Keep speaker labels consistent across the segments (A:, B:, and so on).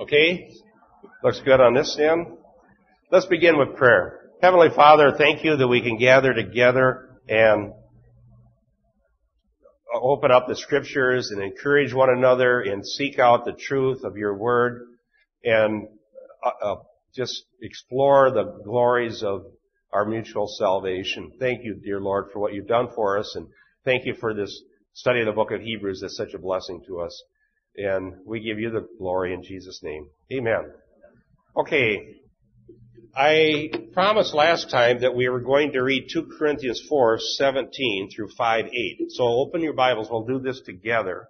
A: Okay? Looks good on this end. Let's begin with prayer. Heavenly Father, thank you that we can gather together and open up the scriptures and encourage one another and seek out the truth of your word and uh, uh, just explore the glories of our mutual salvation. Thank you, dear Lord, for what you've done for us and thank you for this study of the book of Hebrews that's such a blessing to us. And we give you the glory in Jesus' name. Amen. Okay. I promised last time that we were going to read 2 Corinthians 4, 17 through 5, 8. So open your Bibles. We'll do this together.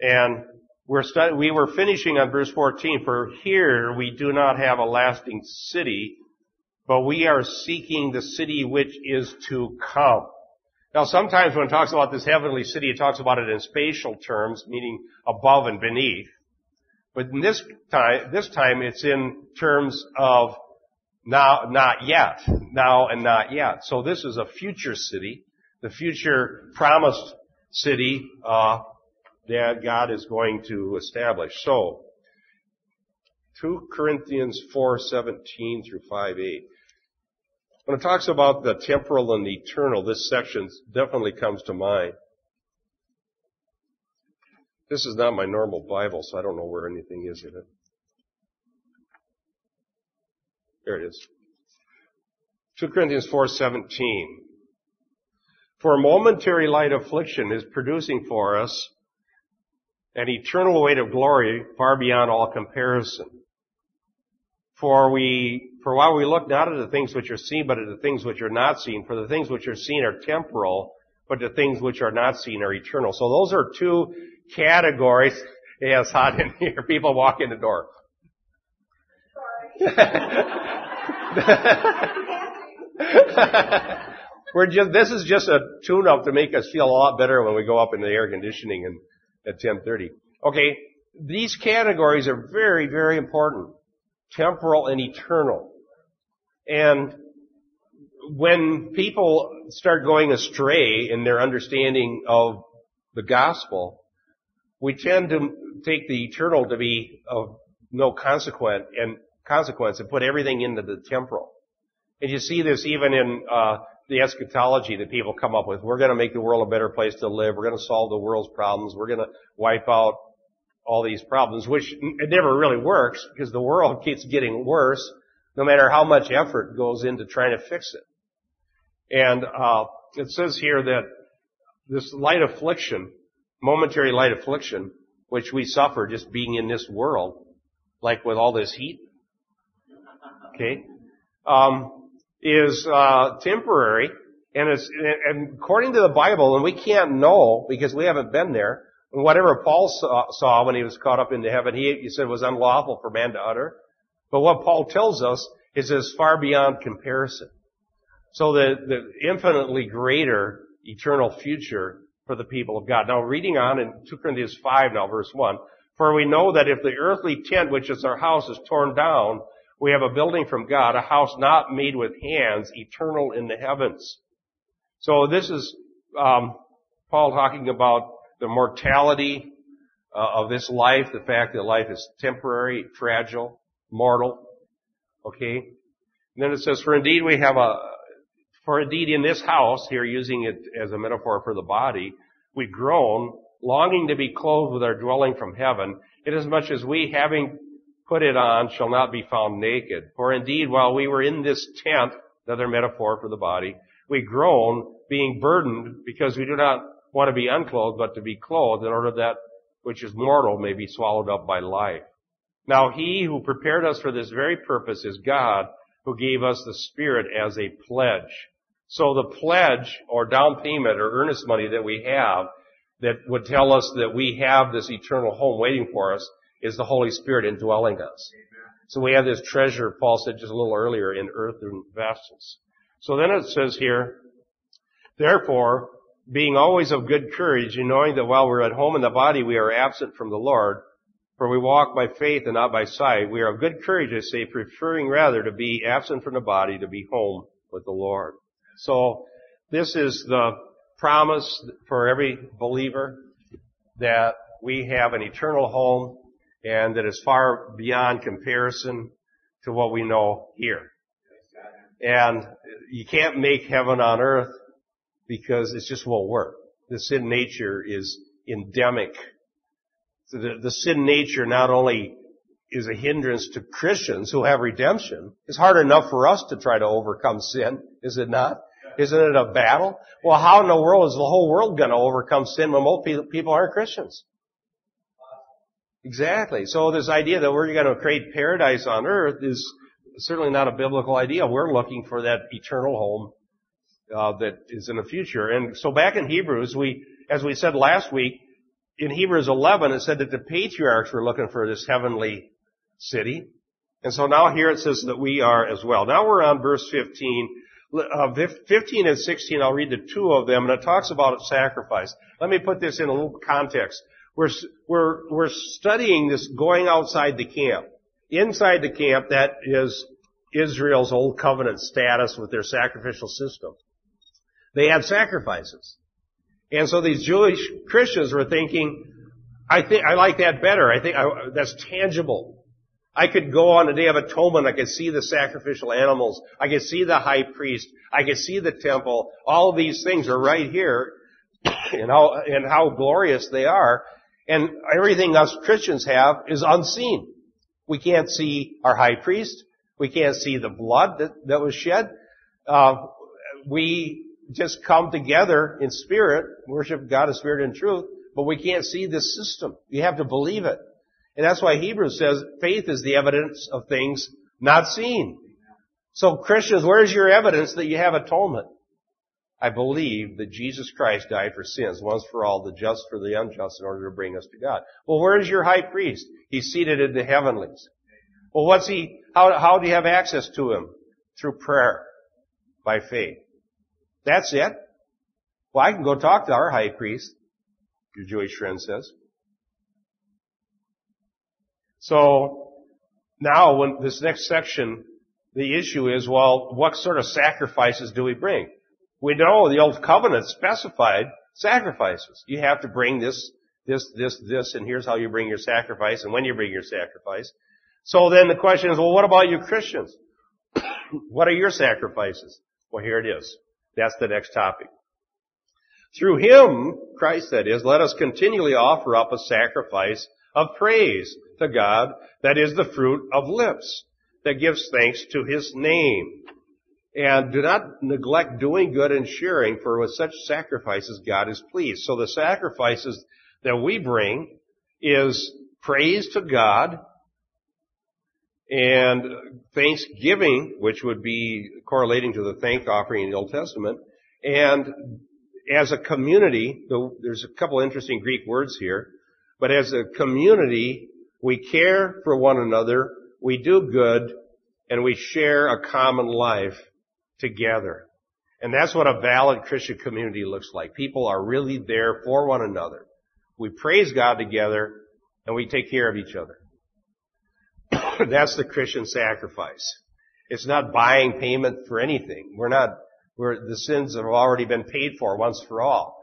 A: And we're stud- we were finishing on verse 14. For here we do not have a lasting city, but we are seeking the city which is to come. Now sometimes when it talks about this heavenly city, it talks about it in spatial terms, meaning above and beneath. But in this time, this time it's in terms of now, not yet. Now and not yet. So this is a future city, the future promised city, uh, that God is going to establish. So, 2 Corinthians 4:17 through 5:8. When it talks about the temporal and the eternal, this section definitely comes to mind. This is not my normal Bible, so I don't know where anything is in it. There it is. 2 Corinthians 4:17. For a momentary light affliction is producing for us an eternal weight of glory far beyond all comparison. For we, for while we look not at the things which are seen, but at the things which are not seen, for the things which are seen are temporal, but the things which are not seen are eternal. So those are two categories. Yeah, it's hot in here. People walk in the door. We're just, this is just a tune up to make us feel a lot better when we go up in the air conditioning and at 1030. Okay, these categories are very, very important. Temporal and eternal. And when people start going astray in their understanding of the gospel, we tend to take the eternal to be of no consequence and consequence and put everything into the temporal. And you see this even in uh, the eschatology that people come up with. We're going to make the world a better place to live. We're going to solve the world's problems. We're going to wipe out all these problems, which it never really works because the world keeps getting worse no matter how much effort goes into trying to fix it. And uh, it says here that this light affliction, momentary light affliction, which we suffer just being in this world, like with all this heat, okay, um, is uh, temporary, and it's and according to the Bible, and we can't know because we haven't been there. And whatever Paul saw, when he was caught up into heaven, he, he said was unlawful for man to utter. But what Paul tells us is as far beyond comparison. So the, the infinitely greater eternal future for the people of God. Now reading on in 2 Corinthians 5 now verse 1, for we know that if the earthly tent which is our house is torn down, we have a building from God, a house not made with hands, eternal in the heavens. So this is um, Paul talking about the mortality uh, of this life, the fact that life is temporary, fragile, mortal. Okay? And then it says, for indeed we have a, for indeed in this house, here using it as a metaphor for the body, we groan, longing to be clothed with our dwelling from heaven, inasmuch as we, having put it on, shall not be found naked. For indeed, while we were in this tent, another metaphor for the body, we groan, being burdened, because we do not want to be unclothed, but to be clothed, in order that which is mortal may be swallowed up by life. Now he who prepared us for this very purpose is God, who gave us the Spirit as a pledge. So the pledge, or down payment, or earnest money that we have, that would tell us that we have this eternal home waiting for us, is the Holy Spirit indwelling us. So we have this treasure, Paul said just a little earlier, in earthen vessels. So then it says here, therefore, being always of good courage, and knowing that while we're at home in the body, we are absent from the Lord, for we walk by faith and not by sight. We are of good courage, I say, preferring rather to be absent from the body, to be home with the Lord. So, this is the promise for every believer that we have an eternal home and that is far beyond comparison to what we know here. And you can't make heaven on earth because it just won't work. The sin nature is endemic. So the, the sin nature not only is a hindrance to Christians who have redemption. It's hard enough for us to try to overcome sin, is it not? Isn't it a battle? Well, how in the world is the whole world going to overcome sin when most people aren't Christians? Exactly. So this idea that we're going to create paradise on earth is certainly not a biblical idea. We're looking for that eternal home uh, that is in the future. And so back in Hebrews, we, as we said last week, in Hebrews 11, it said that the patriarchs were looking for this heavenly city. And so now here it says that we are as well. Now we're on verse 15. Uh, 15 and 16, I'll read the two of them, and it talks about sacrifice. Let me put this in a little context. We're, we're, we're studying this going outside the camp. Inside the camp, that is Israel's old covenant status with their sacrificial system. They had sacrifices. And so these Jewish Christians were thinking, I think, I like that better. I think I, that's tangible. I could go on the Day of Atonement. I could see the sacrificial animals. I could see the high priest. I could see the temple. All these things are right here and how, and how glorious they are. And everything us Christians have is unseen. We can't see our high priest. We can't see the blood that, that was shed. Uh, we just come together in spirit, worship God in spirit and truth, but we can't see this system. You have to believe it. And that's why Hebrews says faith is the evidence of things not seen. So Christians, where's your evidence that you have atonement? I believe that Jesus Christ died for sins once for all, the just for the unjust in order to bring us to God. Well, where's your high priest? He's seated in the heavenlies. Well, what's he, how, how do you have access to him? Through prayer. By faith. That's it. Well, I can go talk to our high priest, your Jewish friend says. So now when this next section, the issue is, well, what sort of sacrifices do we bring? We know the old covenant specified sacrifices. You have to bring this, this, this, this, and here's how you bring your sacrifice and when you bring your sacrifice. So then the question is, well, what about you Christians? what are your sacrifices? Well, here it is. That's the next topic. Through Him, Christ that is, let us continually offer up a sacrifice of praise to God that is the fruit of lips that gives thanks to His name. And do not neglect doing good and sharing, for with such sacrifices God is pleased. So the sacrifices that we bring is praise to God and thanksgiving, which would be correlating to the thank offering in the Old Testament. And as a community, there's a couple interesting Greek words here, but as a community, we care for one another, we do good, and we share a common life together. And that's what a valid Christian community looks like. People are really there for one another. We praise God together, and we take care of each other. that's the Christian sacrifice. It's not buying payment for anything. We're not, we're, the sins have already been paid for once for all.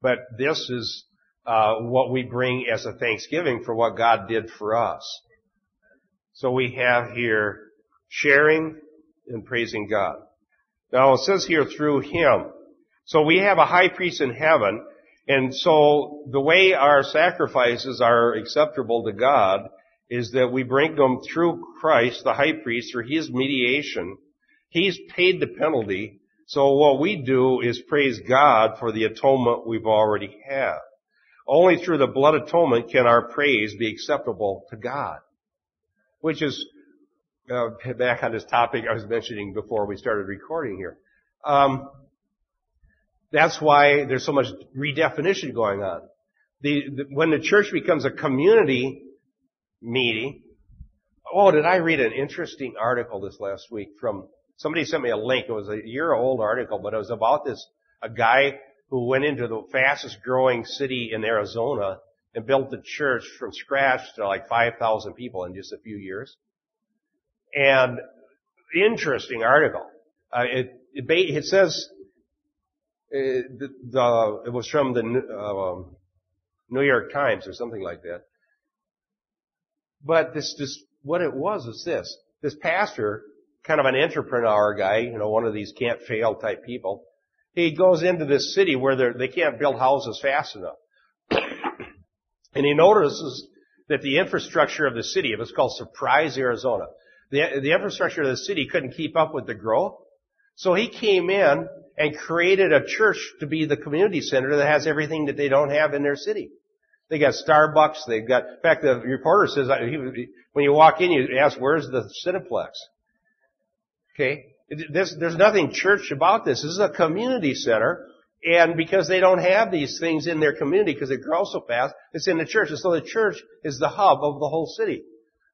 A: But this is uh, what we bring as a thanksgiving for what God did for us. So we have here sharing and praising God. Now it says here through Him. So we have a high priest in heaven, and so the way our sacrifices are acceptable to God is that we bring them through Christ, the high priest, through his mediation. He's paid the penalty. So what we do is praise God for the atonement we've already had. Only through the blood atonement can our praise be acceptable to God. Which is, uh, back on this topic I was mentioning before we started recording here. Um, that's why there's so much redefinition going on. The, the, when the church becomes a community meeting. Oh, did I read an interesting article this last week from somebody sent me a link. It was a year old article, but it was about this a guy who went into the fastest growing city in Arizona and built the church from scratch to like 5,000 people in just a few years. And interesting article. Uh, it, it, it says uh, the, the, it was from the uh, New York Times or something like that. But this, this, what it was was this. This pastor, kind of an entrepreneur guy, you know, one of these can't fail type people, he goes into this city where they can't build houses fast enough. and he notices that the infrastructure of the city, it was called Surprise, Arizona, the, the infrastructure of the city couldn't keep up with the growth. So he came in and created a church to be the community center that has everything that they don't have in their city. They got Starbucks. They've got, in fact, the reporter says, he, when you walk in, you ask, where's the Cineplex? Okay? This, there's nothing church about this. This is a community center. And because they don't have these things in their community because it grows so fast, it's in the church. And so the church is the hub of the whole city.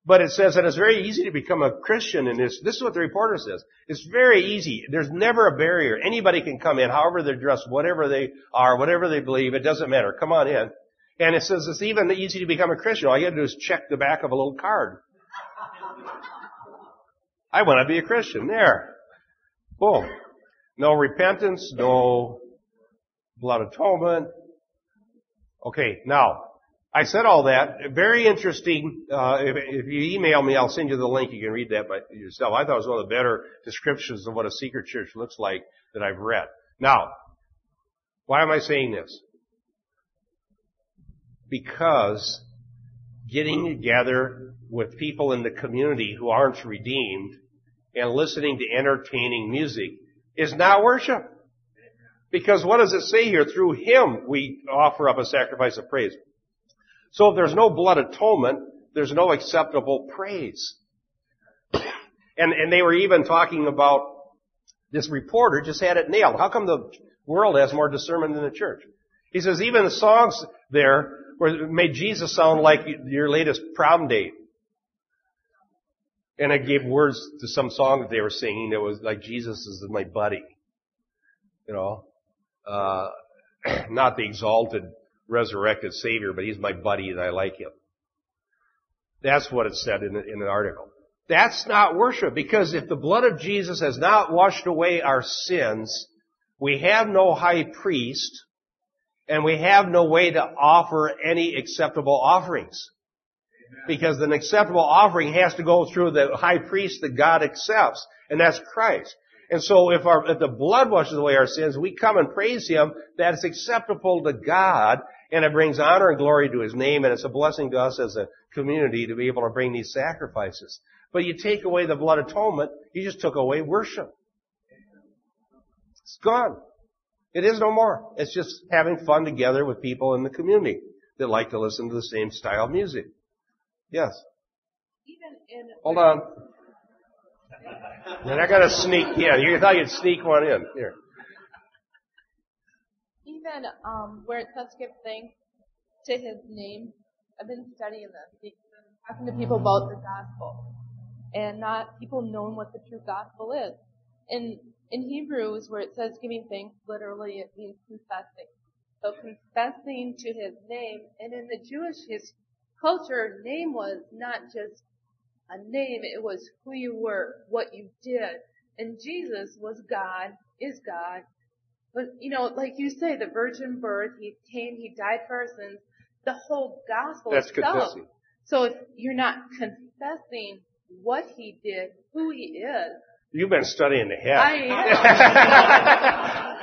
A: But it says that it's very easy to become a Christian in this. This is what the reporter says. It's very easy. There's never a barrier. Anybody can come in, however they're dressed, whatever they are, whatever they believe. It doesn't matter. Come on in. And it says it's even easy to become a Christian. All you have to do is check the back of a little card. I want to be a Christian. There. Boom. No repentance, no blood atonement. Okay, now, I said all that. Very interesting. Uh, if, if, you email me, I'll send you the link. You can read that by yourself. I thought it was one of the better descriptions of what a secret church looks like that I've read. Now, why am I saying this? Because getting together with people in the community who aren't redeemed and listening to entertaining music is not worship. Because what does it say here? Through Him we offer up a sacrifice of praise. So if there's no blood atonement, there's no acceptable praise. And, and they were even talking about this reporter just had it nailed. How come the world has more discernment than the church? He says even the songs there were, made Jesus sound like your latest prom date. And I gave words to some song that they were singing that was like Jesus is my buddy. You know, uh, not the exalted resurrected Savior, but he's my buddy and I like him. That's what it said in, in an article. That's not worship because if the blood of Jesus has not washed away our sins, we have no high priest and we have no way to offer any acceptable offerings. Because an acceptable offering has to go through the high priest that God accepts, and that's Christ. And so if our, if the blood washes away our sins, we come and praise Him, that is acceptable to God, and it brings honor and glory to His name, and it's a blessing to us as a community to be able to bring these sacrifices. But you take away the blood atonement, you just took away worship. It's gone. It is no more. It's just having fun together with people in the community that like to listen to the same style of music. Yes. Hold on. And I got to sneak. Yeah, you thought you'd sneak one in here.
B: Even um, where it says give thanks to His name, I've been studying this, because talking to people about the gospel, and not people knowing what the true gospel is. In Hebrews, where it says giving thanks, literally it means confessing. So confessing to His name, and in the Jewish his culture, name was not just a name, it was who you were, what you did. And Jesus was God, is God. But, you know, like you say, the virgin birth, He came, He died for our sins, the whole gospel
A: That's
B: itself.
A: confessing.
B: So if you're not confessing what He did, who He is,
A: You've been studying ahead.
B: I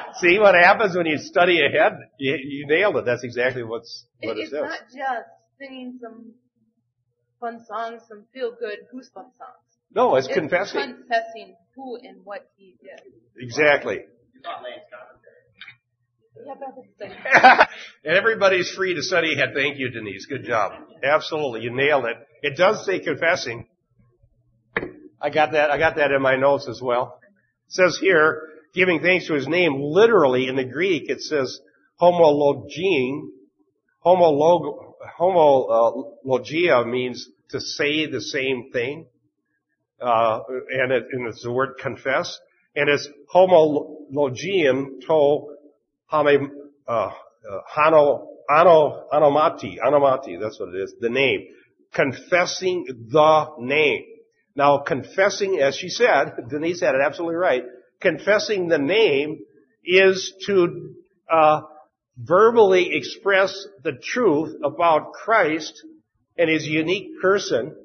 B: am.
A: See what happens when you study ahead? You, you nailed it. That's exactly what's what
B: it,
A: it
B: it's
A: says.
B: not just singing some fun songs, some feel good goosebump songs.
A: No, it's,
B: It's
A: confessing.
B: confessing who and what He did.
A: Exactly.
B: Yeah, that's the thing.
A: and everybody's free to study ahead. Thank you, Denise. Good job. Absolutely. You nailed it. It does say confessing. I got that, I got that in my notes as well. It says here, giving thanks to his name, literally in the Greek it says homologein. Homolog, homologia means to say the same thing. Uh, and, it, and it's the word confess. And it's homologian to hame, uh, hano, ano, anomati, anomati, that's what it is, the name. Confessing the name. Now, confessing, as she said, Denise had it absolutely right, confessing the name is to uh, verbally express the truth about Christ and his unique person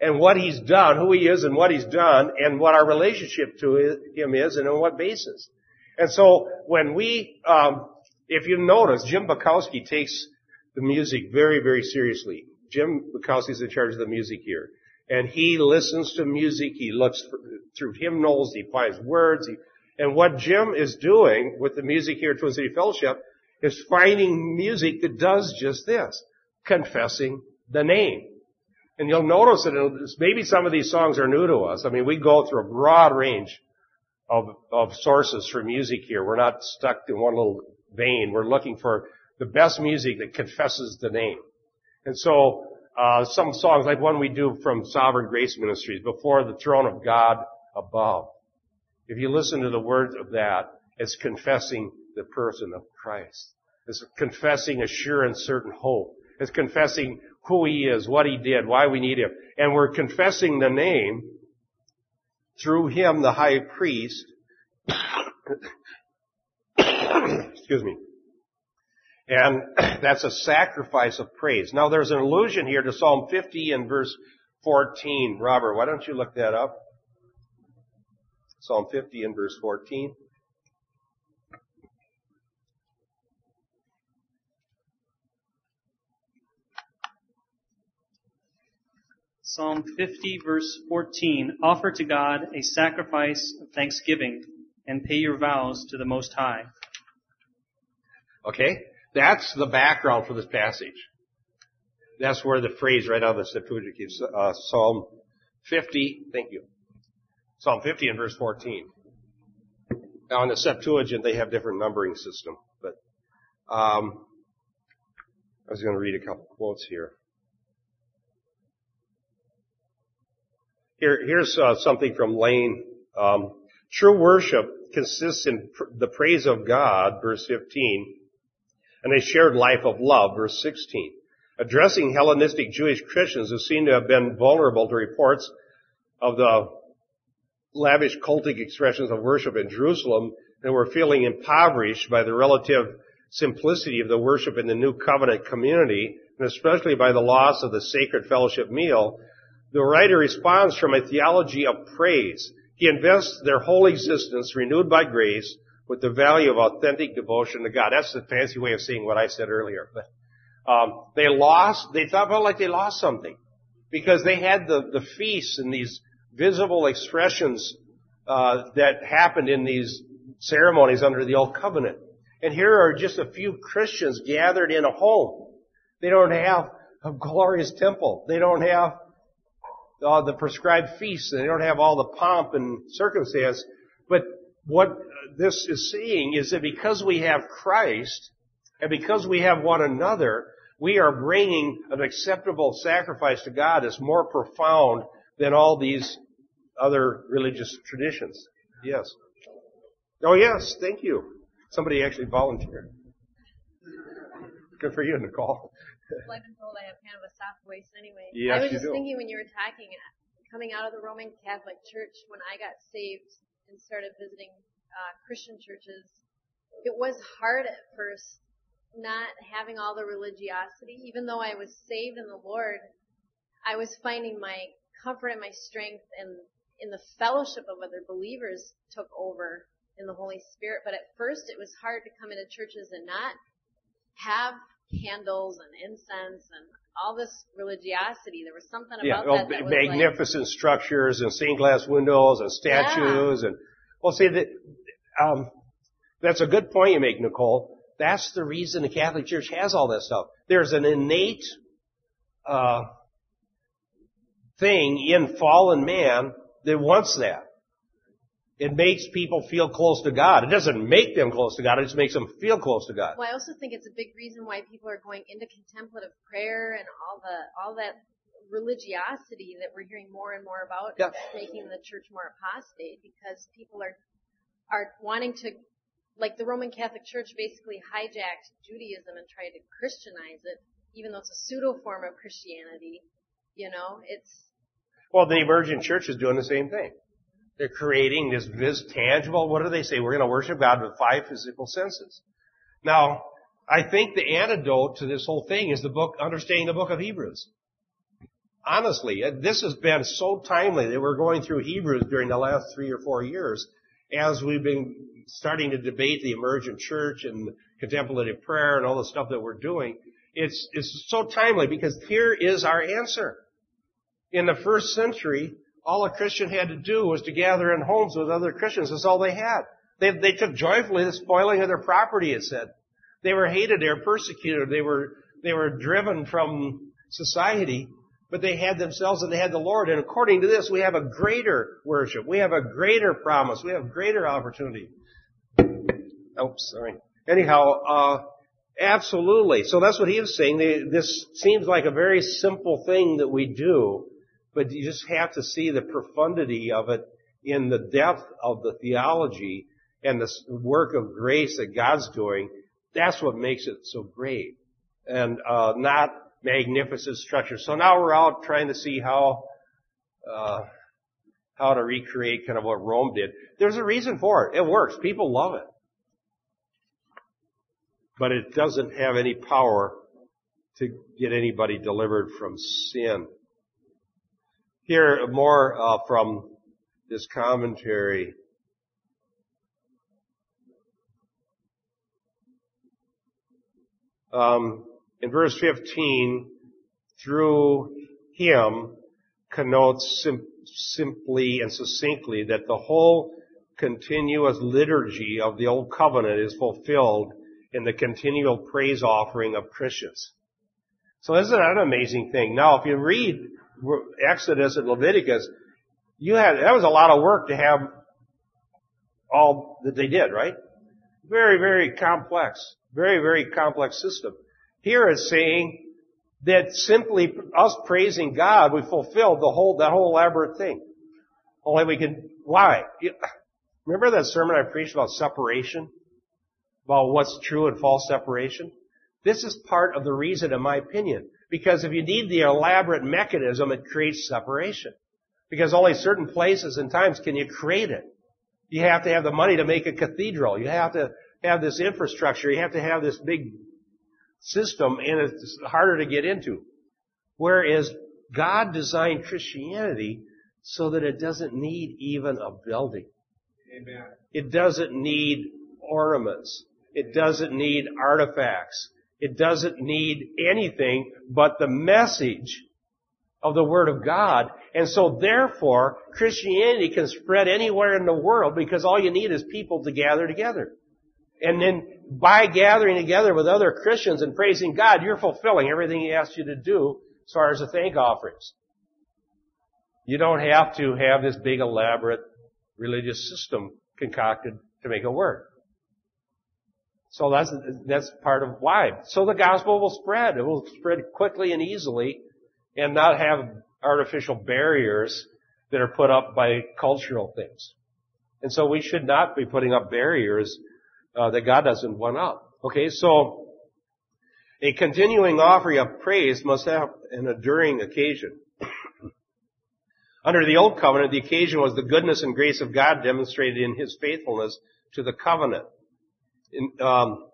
A: and what he's done, who he is and what he's done, and what our relationship to him is and on what basis. And so when we, um, if you notice, Jim Bukowski takes the music very, very seriously. Jim Bukowski is in charge of the music here. And he listens to music, he looks through hymnals, he finds words, he, and what Jim is doing with the music here at Twin City Fellowship is finding music that does just this, confessing the name. And you'll notice that maybe some of these songs are new to us. I mean, we go through a broad range of, of sources for music here. We're not stuck in one little vein. We're looking for the best music that confesses the name. And so, uh, some songs like one we do from Sovereign Grace Ministries, Before the Throne of God Above. If you listen to the words of that, it's confessing the person of Christ. It's confessing a sure and certain hope. It's confessing who He is, what He did, why we need Him. And we're confessing the name through Him, the high priest. Excuse me. And that's a sacrifice of praise. Now there's an allusion here to Psalm 50 and verse 14. Robert, why don't you look that up? Psalm 50 and verse 14.
C: Psalm 50 verse 14. Offer to God a sacrifice of thanksgiving and pay your vows to the Most High.
A: Okay? That's the background for this passage. That's where the phrase right out of the Septuagint keeps, uh, Psalm 50, thank you. Psalm 50 and verse 14. Now in the Septuagint they have different numbering system, but, um, I was going to read a couple quotes here. Here, here's uh, something from Lane. Um, True worship consists in pr- the praise of God, verse 15, and a shared life of love, verse 16. Addressing Hellenistic Jewish Christians who seem to have been vulnerable to reports of the lavish cultic expressions of worship in Jerusalem and were feeling impoverished by the relative simplicity of the worship in the new covenant community, and especially by the loss of the sacred fellowship meal, the writer responds from a theology of praise. He invests their whole existence, renewed by grace, with the value of authentic devotion to God. That's the fancy way of saying what I said earlier. But um, they lost. They thought felt like they lost something because they had the the feasts and these visible expressions uh, that happened in these ceremonies under the old covenant. And here are just a few Christians gathered in a home. They don't have a glorious temple. They don't have uh, the prescribed feasts. They don't have all the pomp and circumstance. But what this is saying is that because we have Christ and because we have one another, we are bringing an acceptable sacrifice to God that's more profound than all these other religious traditions. Yes. Oh yes, thank you. Somebody actually volunteered. Good for you, Nicole.
D: Well, I've been told I have kind of a soft voice anyway.
A: Yes,
D: I was just
A: do.
D: thinking when you were talking, uh, coming out of the Roman Catholic Church, when I got saved and started visiting uh, Christian churches, it was hard at first not having all the religiosity. Even though I was saved in the Lord, I was finding my comfort and my strength and in the fellowship of other believers took over in the Holy Spirit. But at first it was hard to come into churches and not have candles and incense and all this religiosity. There was something about
A: Yeah, oh,
D: that that was
A: magnificent structures and stained glass windows and statues and well, see that um, that's a good point you make, Nicole. That's the reason the Catholic Church has all that stuff. There's an innate uh, thing in fallen man that wants that. It makes people feel close to God. It doesn't make them close to God. It just makes them feel close to God.
D: Well, I also think it's a big reason why people are going into contemplative prayer and all the all that religiosity that we're hearing more and more about
A: Yeah.
D: making the church more apostate because people are are wanting to like the Roman Catholic Church basically hijacked Judaism and tried to Christianize it, even though it's a pseudo form of Christianity. You know, it's
A: Well, the emergent church is doing the same thing. They're creating this vis tangible, what do they say? We're going to worship God with five physical senses. Now, I think the antidote to this whole thing is the book, understanding the book of Hebrews. honestly, uh, this has been so timely that we're going through Hebrews during the last three or four years as we've been starting to debate the emergent church and contemplative prayer and all the stuff that we're doing. It's, it's so timely because here is our answer. In the first century, all a Christian had to do was to gather in homes with other Christians. That's all they had. They, they took joyfully the spoiling of their property, it said. They were hated, they were persecuted, they were, they were driven from society, but they had themselves and they had the Lord. And according to this, we have a greater worship. We have a greater promise. We have greater opportunity. Oops, sorry. Anyhow, uh, absolutely. So that's what he was saying. They, this seems like a very simple thing that we do, but you just have to see the profundity of it in the depth of the theology and the work of grace that God's doing. That's what makes it so great. And, uh, not magnificent structure. So now we're out trying to see how, uh, how to recreate kind of what Rome did. There's a reason for it. It works. People love it. But it doesn't have any power to get anybody delivered from sin. Here, more uh, from this commentary. Um, in verse 15, through him connotes sim- simply and succinctly that the whole continuous liturgy of the Old Covenant is fulfilled in the continual praise offering of Christians. So isn't that an amazing thing? Now, if you read Exodus and Leviticus, you had, that was a lot of work to have all that they did, right? Very, very complex. Very, very complex system. Here it's saying that simply us praising God, we fulfilled the whole, that whole elaborate thing. Only we can, why? Remember that sermon I preached about separation? About what's true and false separation? This is part of the reason, in my opinion. Because if you need the elaborate mechanism, it creates separation. Because only certain places and times can you create it. You have to have the money to make a cathedral. You have to have this infrastructure. You have to have this big system and it's harder to get into. Whereas God designed Christianity so that it doesn't need even a building. Amen. It doesn't need ornaments. It doesn't need artifacts. It doesn't need anything but the message of the Word of God. And so therefore, Christianity can spread anywhere in the world because all you need is people to gather together. And then by gathering together with other Christians and praising God, you're fulfilling everything He asked you to do as far as the thank offerings. You don't have to have this big elaborate religious system concocted to make it work. So that's, that's part of why. So the gospel will spread. It will spread quickly and easily and not have artificial barriers that are put up by cultural things. And so we should not be putting up barriers uh, that God doesn't want up. Okay, so a continuing offering of praise must have an enduring occasion. Under the Old Covenant, the occasion was the goodness and grace of God demonstrated in His faithfulness to the covenant. In, um,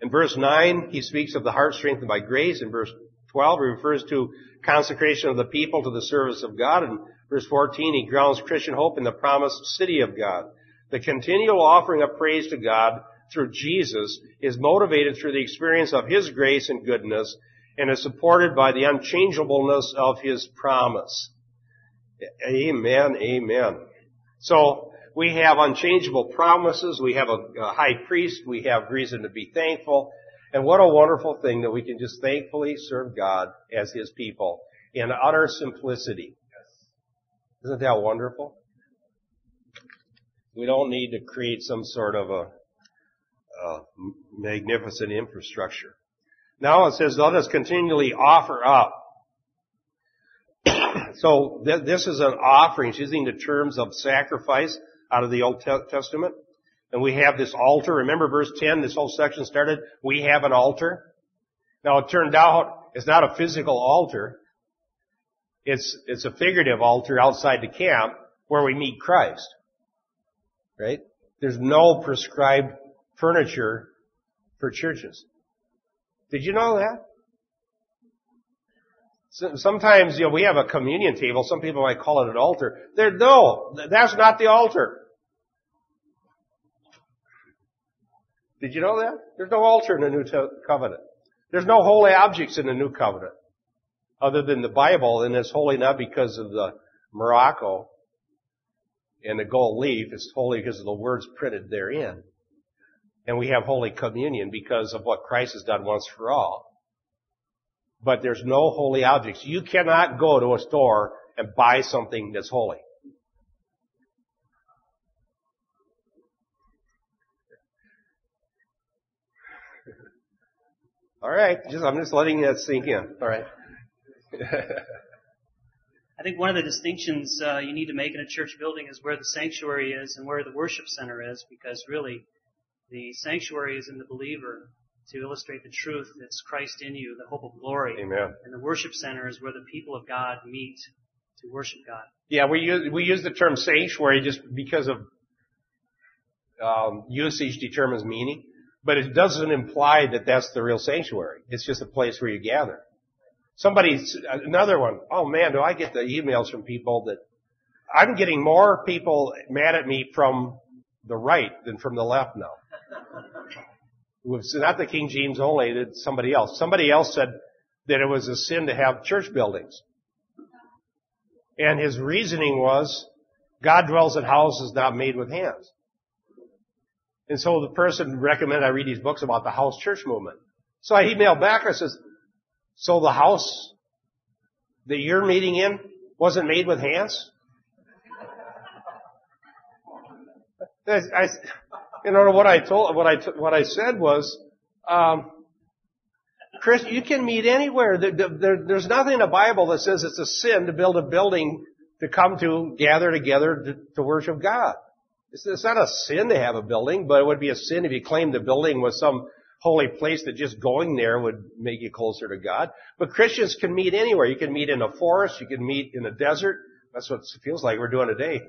A: in verse 9, he speaks of the heart strengthened by grace. In verse 12, he refers to consecration of the people to the service of God. In verse 14, he grounds Christian hope in the promised city of God. The continual offering of praise to God through Jesus is motivated through the experience of His grace and goodness and is supported by the unchangeableness of His promise. Amen, amen. So, we have unchangeable promises, we have a, a high priest, we have reason to be thankful, and what a wonderful thing that we can just thankfully serve God as His people in utter simplicity. Isn't that wonderful? We don't need to create some sort of a, a magnificent infrastructure. Now it says, let us continually offer up. so th- this is an offering. It's using the terms of sacrifice out of the Old Testament. And we have this altar. Remember verse 10, this whole section started, we have an altar. Now it turned out it's not a physical altar. It's, it's a figurative altar outside the camp where we meet Christ. Right? There's no prescribed furniture for churches. Did you know that? Sometimes, you know, we have a communion table. Some people might call it an altar. There, no, that's not the altar. Did you know that? There's no altar in the New Covenant. There's no holy objects in the New Covenant. Other than the Bible, and it's holy not because of the Morocco and the gold leaf. It's holy because of the words printed therein. And we have Holy Communion because of what Christ has done once for all. But there's no holy objects. You cannot go to a store and buy something that's holy. All right, just I'm just letting that sink in. All right.
C: I think one of the distinctions uh, you need to make in a church building is where the sanctuary is and where the worship center is, because really, the sanctuary is in the believer to illustrate the truth that's Christ in you, the hope of glory.
A: Amen.
C: And the worship center is where the people of God meet to worship God.
A: Yeah, we use we use the term sanctuary just because of um, usage determines meaning. But it doesn't imply that that's the real sanctuary. It's just a place where you gather. Somebody, another one. Oh man, do I get the emails from people that I'm getting more people mad at me from the right than from the left now. It's not the King James only, it's somebody else. Somebody else said that it was a sin to have church buildings. And his reasoning was, God dwells in houses not made with hands. And so the person recommended I read these books about the house church movement. So I emailed back, I says, so the house that you're meeting in wasn't made with hands? I, I, you know what I told, what I, what I said was, um, Chris, you can meet anywhere. There, there, there's nothing in the Bible that says it's a sin to build a building to come to, gather together to, to worship God. It's, it's not a sin to have a building, but it would be a sin if you claimed the building was some holy place that just going there would make you closer to God. But Christians can meet anywhere. You can meet in a forest. You can meet in a desert. That's what it feels like we're doing today.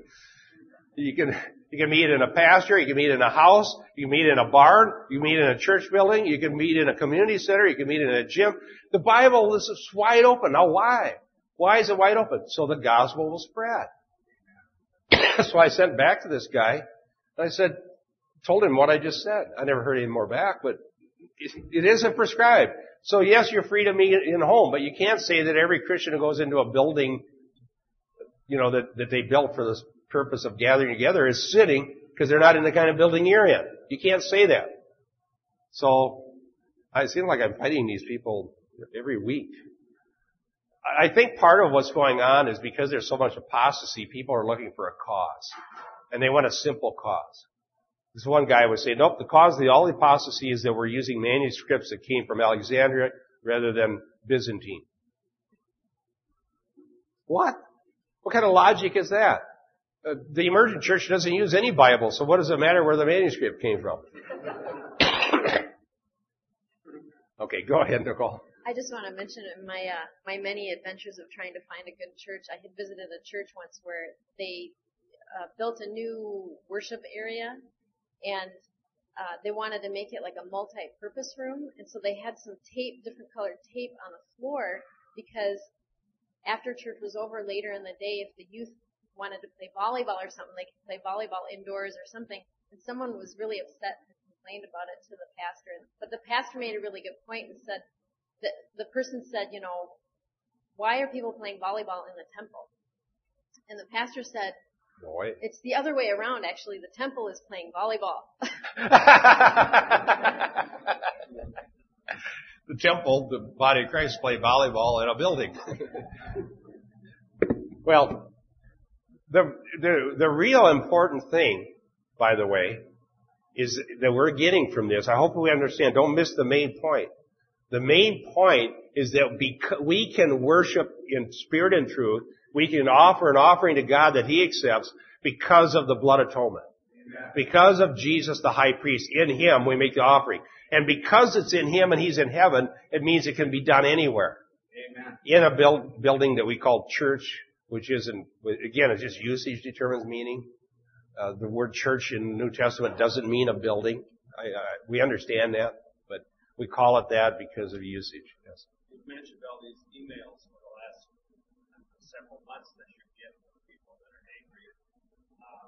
A: You can, you can meet in a pasture. You can meet in a house. You can meet in a barn. You can meet in a church building. You can meet in a community center. You can meet in a gym. The Bible is wide open. Now why? Why is it wide open? So the gospel will spread. so I sent back to this guy. And I said, told him what I just said. I never heard any more back, but it isn't prescribed. So yes, you're free to meet in home, but you can't say that every Christian who goes into a building, you know, that, that they built for the purpose of gathering together is sitting because they're not in the kind of building you're in. You can't say that. So I seem like I'm fighting these people every week. I think part of what's going on is because there's so much apostasy, people are looking for a cause. And they want a simple cause. This one guy would say, nope, the cause of the all apostasy is that we're using manuscripts that came from Alexandria rather than Byzantine. What? What kind of logic is that? Uh, the emergent church doesn't use any Bible, so what does it matter where the manuscript came from? okay, go ahead, Nicole.
D: I just want to mention in my uh, my many adventures of trying to find a good church. I had visited a church once where they uh, built a new worship area, and uh, they wanted to make it like a multi-purpose room, and so they had some tape, different colored tape on the floor because after church was over later in the day, if the youth wanted to play volleyball or something, they could play volleyball indoors or something. And someone was really upset and complained about it to the pastor. But the pastor made a really good point and said, the, the person said, you know, why are people playing volleyball in the temple? And the pastor said,
A: Boy.
D: It's the other way around, actually. The temple is playing volleyball.
A: the temple, the body of Christ, play volleyball in a building. well, the, the, the real important thing, by the way, is that we're getting from this. I hope we understand. Don't miss the main point. The main point is that we can worship in spirit and truth. We can offer an offering to God that He accepts because of the blood atonement. Because of Jesus the high priest. In Him we make the offering. And because it's in Him and He's in heaven, it means it can be done anywhere. Amen. In a build, building that we call church, which isn't, again, it's just usage determines meaning. Uh, the word church in the New Testament doesn't mean a building. I, we understand that. We call it that because of usage. Yes.
E: You mentioned all these emails. For the last several months that you get from people that are angry. Uh,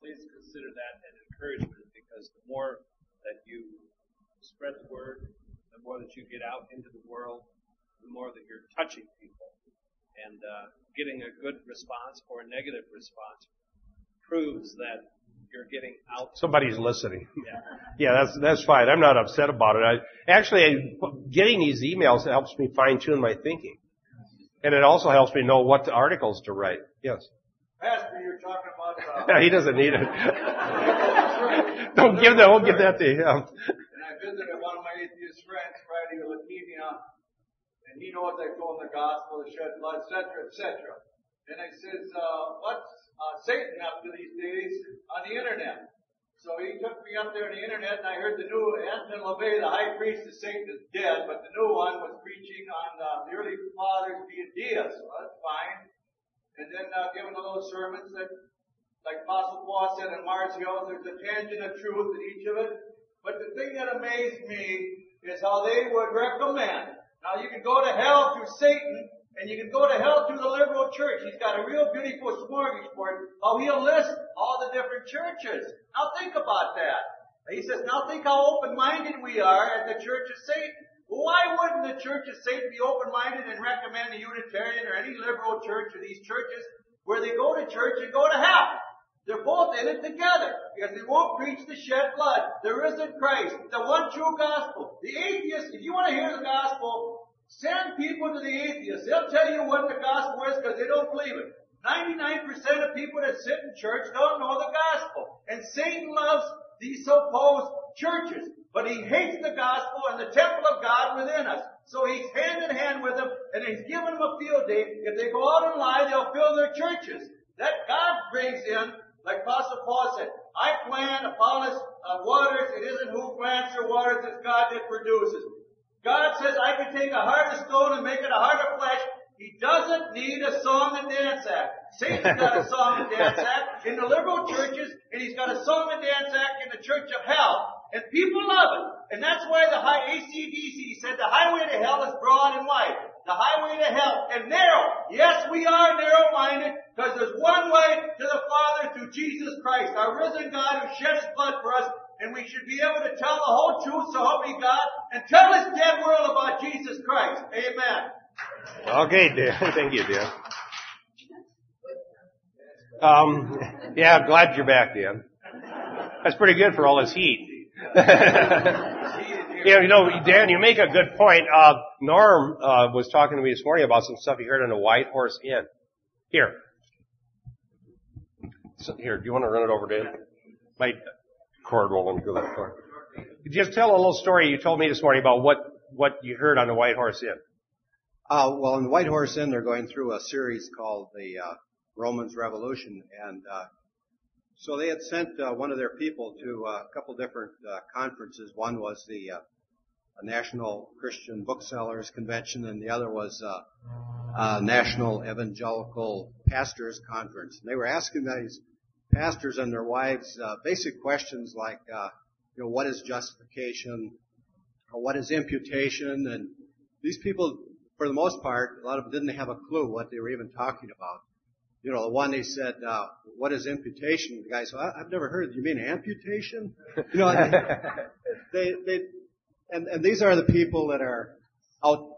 E: please consider that an encouragement because the more that you spread the word, the more that you get out into the world, the more that you're touching people. And uh, getting a good response or a negative response proves that you're getting out.
A: Somebody's listening.
E: Yeah.
A: yeah, that's that's fine. I'm not upset about it. I, actually, getting these emails helps me fine tune my thinking, and it also helps me know what articles to write. Yes.
F: Pastor, you're talking about. Uh,
A: he doesn't need it. don't give that. Don't give that to him.
F: And I visited one of my atheist friends fighting with leukemia, and he knows I told him the gospel, the shed blood, etc., etc. And I says, uh, what's uh, Satan up to these days on the internet? So he took me up there on the internet, and I heard the new Anton LaVey, the high priest of Satan, is dead, but the new one was preaching on uh, the early fathers being deists. So that's fine. And then uh, giving a little sermons that, like Apostle Paul said in Mars Hill, there's a tangent of truth in each of it. But the thing that amazed me is how they would recommend. Now you can go to hell through Satan, and you can go to hell through the liberal church. He's got a real beautiful smorgasbord. How he'll list all the different churches. Now think about that. He says, now think how open-minded we are at the Church of Satan. Why wouldn't the Church of Satan be open-minded and recommend a Unitarian or any liberal church or these churches where they go to church and go to hell? They're both in it together because they won't preach the shed blood. There isn't Christ, the one true gospel. The atheist, if you want to hear the gospel, Send people to the atheists. They'll tell you what the gospel is because they don't believe it. 99% of people that sit in church don't know the gospel. And Satan loves these supposed churches. But he hates the gospel and the temple of God within us. So he's hand in hand with them and he's giving them a field day. If they go out and lie, they'll fill their churches. That God brings in, like Apostle Paul said, I plant, Apollos uh, waters. It isn't who plants or waters, it's God that produces. God says, I can take a heart of stone and make it a heart of flesh. He doesn't need a song and dance act. Satan's got a song and dance act in the liberal churches, and he's got a song and dance act in the church of hell, and people love it. And that's why the high ACDC said the highway to hell is broad and wide. The highway to hell and narrow. Yes, we are narrow-minded because there's one way to the Father through Jesus Christ, our risen God who shed his blood for us and we should be able to tell the whole truth, so help me God, and tell this dead world about Jesus Christ. Amen.
A: Okay, Dan. Thank you, Dan. Um, yeah, I'm glad you're back, Dan. That's pretty good for all this heat. yeah, you know, Dan, you make a good point. Uh, Norm uh, was talking to me this morning about some stuff he heard on the White Horse Inn. Here. So, here, do you want to run it over, Dan? My cord won't go that far. Just tell a little story you told me this morning about what, what you heard on the White Horse Inn.
G: Uh, well, in the White Horse Inn, they're going through a series called the uh, Romans Revolution, and uh, so they had sent uh, one of their people to a couple different uh, conferences. One was the uh, National Christian Booksellers Convention, and the other was uh, National Evangelical Pastors Conference. And they were asking these pastors and their wives uh, basic questions like, uh, you know, what is justification? Or what is imputation? And these people, for the most part, a lot of them didn't have a clue what they were even talking about. You know, the one they said, uh, what is imputation? The guy said, I've never heard. You mean amputation? You know, they, they, and, and these are the people that are out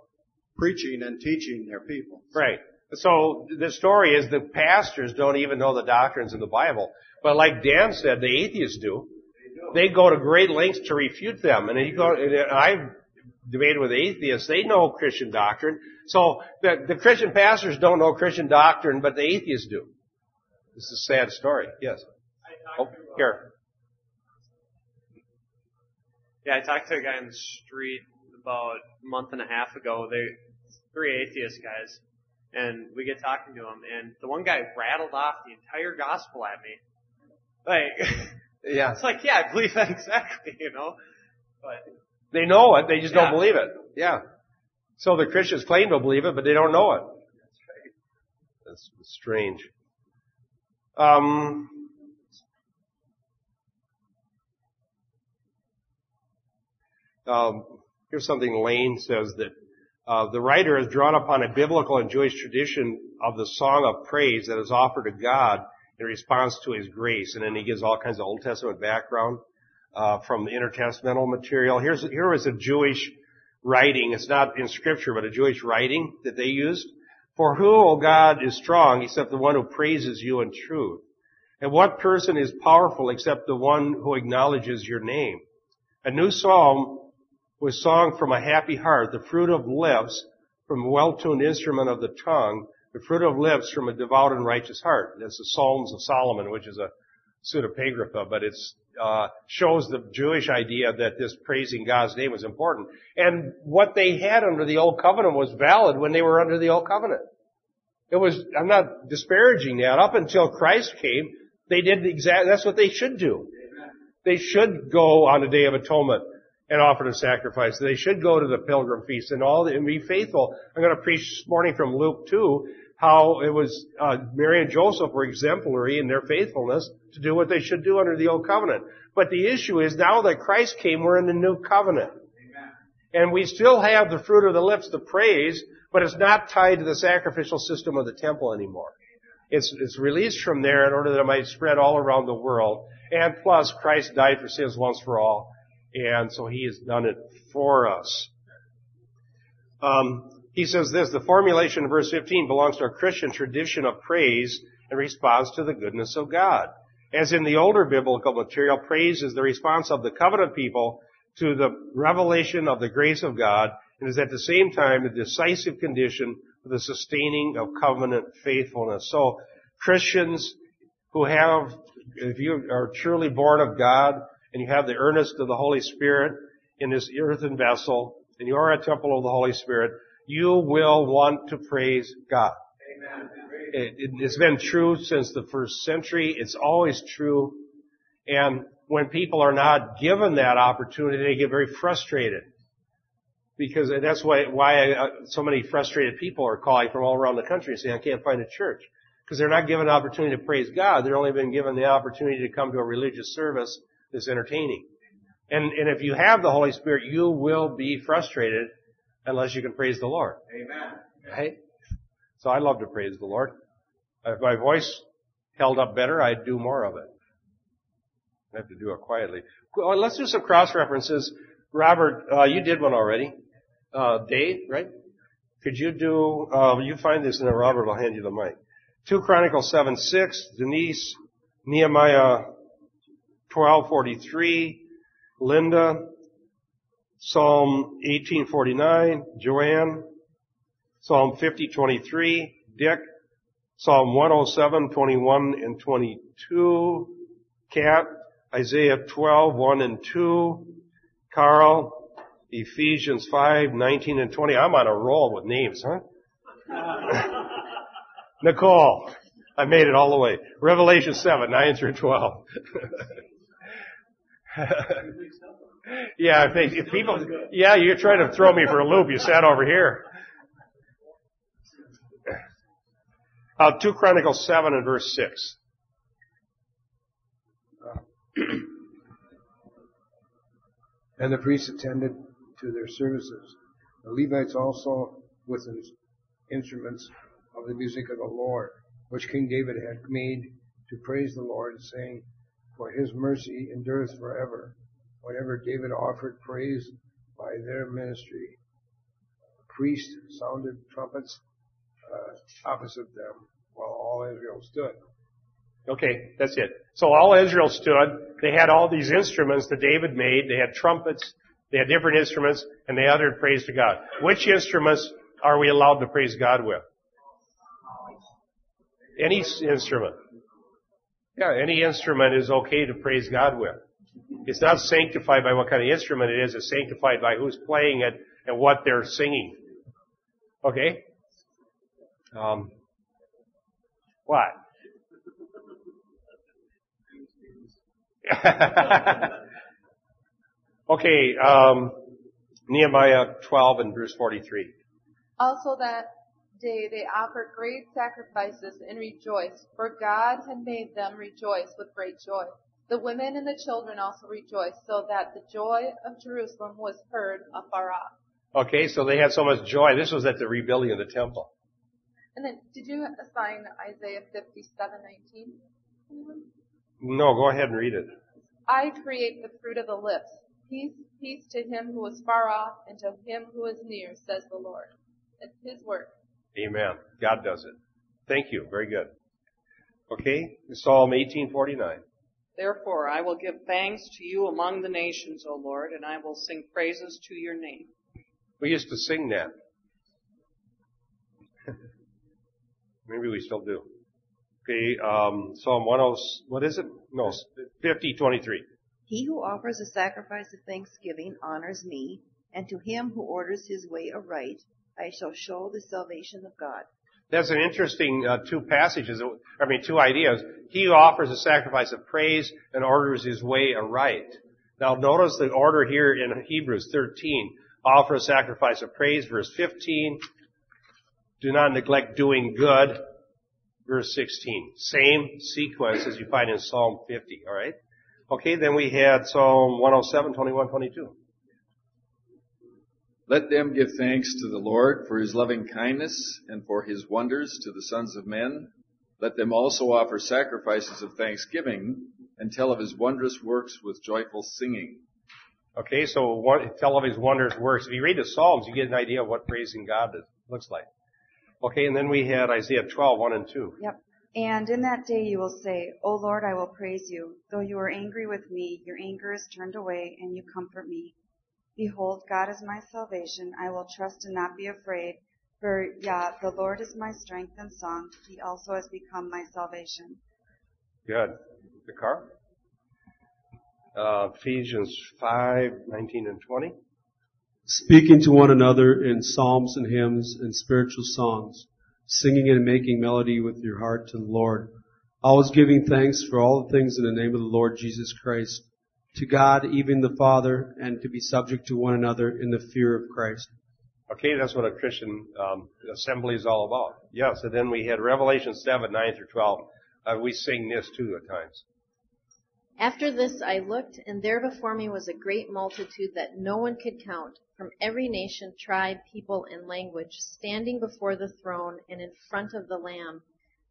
G: preaching and teaching their people.
A: Right. So the story is the pastors don't even know the doctrines of the Bible. But like Dan said, the atheists do. They go to great lengths to refute them. And you go, and I've debated with atheists. They know Christian doctrine. So the, the Christian pastors don't know Christian doctrine, but the atheists do. This is a sad story. Yes. Oh, here.
H: Yeah, I talked to a guy in the street about a month and a half ago. They three atheist guys and we get talking to him, and the one guy rattled off the entire gospel at me. Like,
A: yeah,
H: it's like, yeah, I believe that exactly, you know. But
A: they know it, they just
H: yeah.
A: don't believe it. Yeah. So the Christians claim to believe it, but they don't know it.
H: That's right.
A: That's strange. Um, um, here's something Lane says that uh, the writer has drawn upon a biblical and Jewish tradition of the song of praise that is offered to God in response to His grace. And then he gives all kinds of Old Testament background uh, from the intertestamental material. Here's here is a Jewish writing. It's not in Scripture, but a Jewish writing that they used. For who, O God, is strong except the one who praises you in truth? And what person is powerful except the one who acknowledges your name? A new psalm was sung from a happy heart, the fruit of lips from a well-tuned instrument of the tongue, the fruit of lips from a devout and righteous heart. That's the Psalms of Solomon, which is a pseudepigrapha, but it uh, shows the Jewish idea that this praising God's name was important. And what they had under the Old Covenant was valid when they were under the Old Covenant. It was, I'm not disparaging that. Up until Christ came, they did the exact, that's what they should do. They should go on the Day of Atonement and offer the sacrifice. They should go to the pilgrim feast and all and be faithful. I'm going to preach this morning from Luke 2 how it was uh, Mary and Joseph were exemplary in their faithfulness to do what they should do under the old covenant. But the issue is now that Christ came, we're in the new covenant. Amen. And we still have the fruit of the lips, the praise, but it's not tied to the sacrificial system of the temple anymore. It's, it's released from there in order that it might spread all around the world. And plus, Christ died for sins once for all. And so He has done it for us. Um, he says this, the formulation in verse 15 belongs to our Christian tradition of praise in response to the goodness of God. As in the older biblical material, praise is the response of the covenant people to the revelation of the grace of God and is at the same time the decisive condition for the sustaining of covenant faithfulness. So Christians who have, if you are truly born of God and you have the earnest of the Holy Spirit in this earthen vessel and you are a temple of the Holy Spirit, you will want to praise God. Amen. It, has been true since the first century. It's always true. And when people are not given that opportunity, they get very frustrated. Because that's why, why uh, so many frustrated people are calling from all around the country saying, I can't find a church. Because they're not given an opportunity to praise God. They're only been given the opportunity to come to a religious service that's entertaining. And, and if you have the Holy Spirit, you will be frustrated unless you can praise the Lord.
F: Amen.
A: Right? So I love to praise the Lord. If my voice held up better, I'd do more of it. I have to do it quietly. Well, let's do some cross references. Robert, uh, you did one already. Uh, Dave, right? Could you do, uh, you find this and then Robert will hand you the mic. 2 Chronicles 7, 6, Denise, Nehemiah 12:43, Linda, Psalm 1849, Joanne, Psalm 50:23, Dick, Psalm 107, 21 and 22, Cat, Isaiah 12, 1 and 2, Carl, Ephesians 5, 19 and 20. I'm on a roll with names, huh? Nicole, I made it all the way. Revelation 7, 9 through 12. yeah, if, they, if people, yeah, you're trying to throw me for a loop. You sat over here. Uh, 2 Chronicles 7 and verse 6.
I: and the priests attended to their services. The Levites also with instruments of the music of the Lord, which King David had made to praise the Lord, saying, For his mercy endureth forever. Whenever David offered praise by their ministry, the priest sounded trumpets uh, opposite them while all Israel stood.
A: Okay, that's it. So all Israel stood. They had all these instruments that David made. They had trumpets. They had different instruments, and they uttered praise to God. Which instruments are we allowed to praise God with? Any instrument. Yeah, any instrument is okay to praise God with. It's not sanctified by what kind of instrument it is. It's sanctified by who's playing it and what they're singing. Okay? Um, what? okay, um, Nehemiah 12 and verse 43.
B: Also that day they offered great sacrifices and rejoiced, for God had made them rejoice with great joy. The women and the children also rejoiced, so that the joy of Jerusalem was heard afar off.
A: Okay, so they had so much joy. This was at the rebuilding of the temple.
B: And then, did you assign Isaiah 57:19? Anyone?
A: No, go ahead and read it.
B: I create the fruit of the lips. Peace, peace to him who is far off and to him who is near, says the Lord. It's his work.
A: Amen. God does it. Thank you. Very good. Okay, Psalm 1849.
J: Therefore, I will give thanks to you among the nations, O Lord, and I will sing praises to your name.
A: We used to sing that. Maybe we still do. Okay, um, Psalm 10, what is it? No, 50, 23.
K: He who offers a sacrifice of thanksgiving honors me, and to him who orders his way aright, I shall show the salvation of God.
A: That's an interesting uh, two passages. I mean, two ideas. He offers a sacrifice of praise and orders his way aright. Now, notice the order here in Hebrews 13. Offer a sacrifice of praise, verse 15. Do not neglect doing good, verse 16. Same sequence as you find in Psalm 50, alright? Okay, then we had Psalm 107, 21, 22.
L: Let them give thanks to the Lord for his loving kindness and for his wonders to the sons of men. Let them also offer sacrifices of thanksgiving and tell of his wondrous works with joyful singing.
A: Okay, so one, tell of his wondrous works. If you read the Psalms, you get an idea of what praising God looks like. Okay, and then we had Isaiah 12, 1 and 2.
M: Yep. And in that day you will say, O Lord, I will praise you. Though you are angry with me, your anger is turned away and you comfort me. Behold, God is my salvation. I will trust and not be afraid. For, yeah, the Lord is my strength and song. He also has become my salvation.
A: Good. The car? Uh, Ephesians 5, 19 and 20.
N: Speaking to one another in psalms and hymns and spiritual songs, singing and making melody with your heart to the Lord, always giving thanks for all the things in the name of the Lord Jesus Christ, to God, even the Father, and to be subject to one another in the fear of Christ.
A: Okay, that's what a Christian um, assembly is all about. Yes, and then we had Revelation 7, 9 through 12. Uh, we sing this too at times.
D: After this I looked, and there before me was a great multitude that no one could count, from every nation, tribe, people, and language, standing before the throne and in front of the Lamb.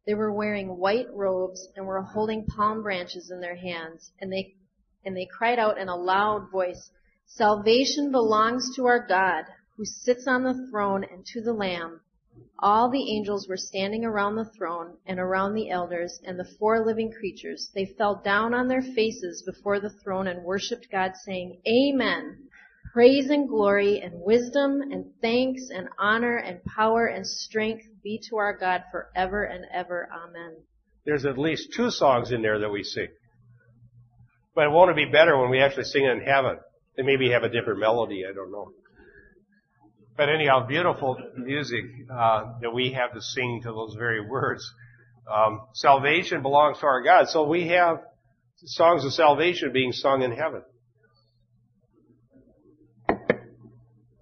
D: They were wearing white robes and were holding palm branches in their hands, and they and they cried out in a loud voice, Salvation belongs to our God, who sits on the throne and to the Lamb. All the angels were standing around the throne and around the elders and the four living creatures. They fell down on their faces before the throne and worshiped God saying, Amen. Praise and glory and wisdom and thanks and honor and power and strength be to our God forever and ever. Amen.
A: There's at least two songs in there that we sing. But won't it be better when we actually sing it in heaven? They maybe have a different melody, I don't know. But anyhow, beautiful music uh, that we have to sing to those very words. Um, salvation belongs to our God. So we have songs of salvation being sung in heaven.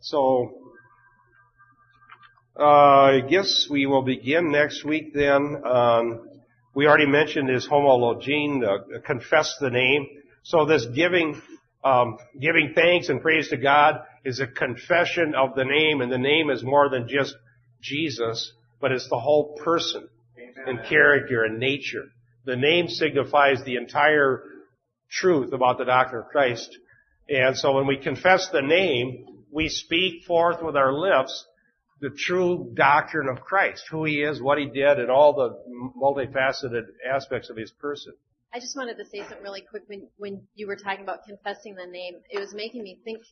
A: So, uh, I guess we will begin next week then. Um, we already mentioned this homologene, confess the name. So this giving, um, giving thanks and praise to God is a confession of the name, and the name is more than just Jesus, but it's the whole person and character and nature. The name signifies the entire truth about the doctrine of Christ. And so when we confess the name, we speak forth with our lips the true doctrine of Christ, who He is, what He did, and all the multifaceted aspects of His person.
D: I just wanted to say something really quick when, when you were talking about confessing the name. It was making me think,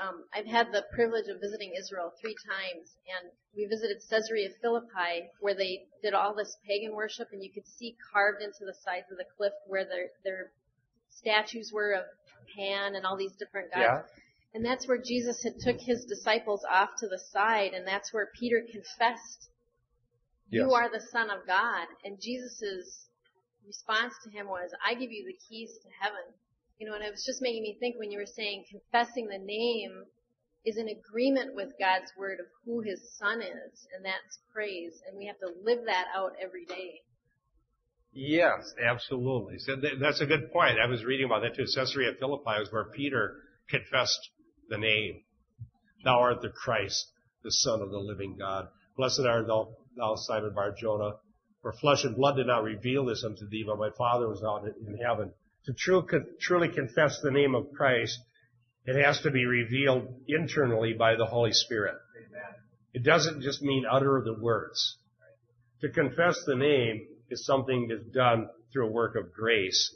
D: um, I've had the privilege of visiting Israel three times and we visited Caesarea Philippi where they did all this pagan worship and you could see carved into the sides of the cliff where their, their statues were of Pan and all these different gods.
A: Yeah.
D: And that's where Jesus had took his disciples off to the side and that's where Peter confessed,
A: Yes.
D: you are the son of God. And Jesus' response to him was, I give you the keys to heaven. You know, and it was just making me think when you were saying confessing the name is in agreement with God's word of who his son is, and that's praise, and we have to live that out every day.
A: Yes, absolutely. So th- that's a good point. I was reading about that too. Caesarea Philippi was where Peter confessed the name. Thou art the Christ, the Son of the living God. Blessed art thou, thou Simon Bar-Jonah, for flesh and blood did not reveal this unto thee, but my Father was out in heaven. To truly confess the name of Christ, it has to be revealed internally by the Holy Spirit. It doesn't just mean utter the words. To confess the name is something that's done through a work of grace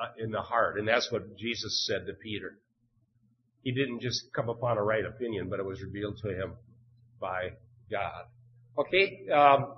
A: uh, in the heart, and that's what Jesus said to Peter. He didn't just come upon a right opinion, but it was revealed to him by God. Okay, um,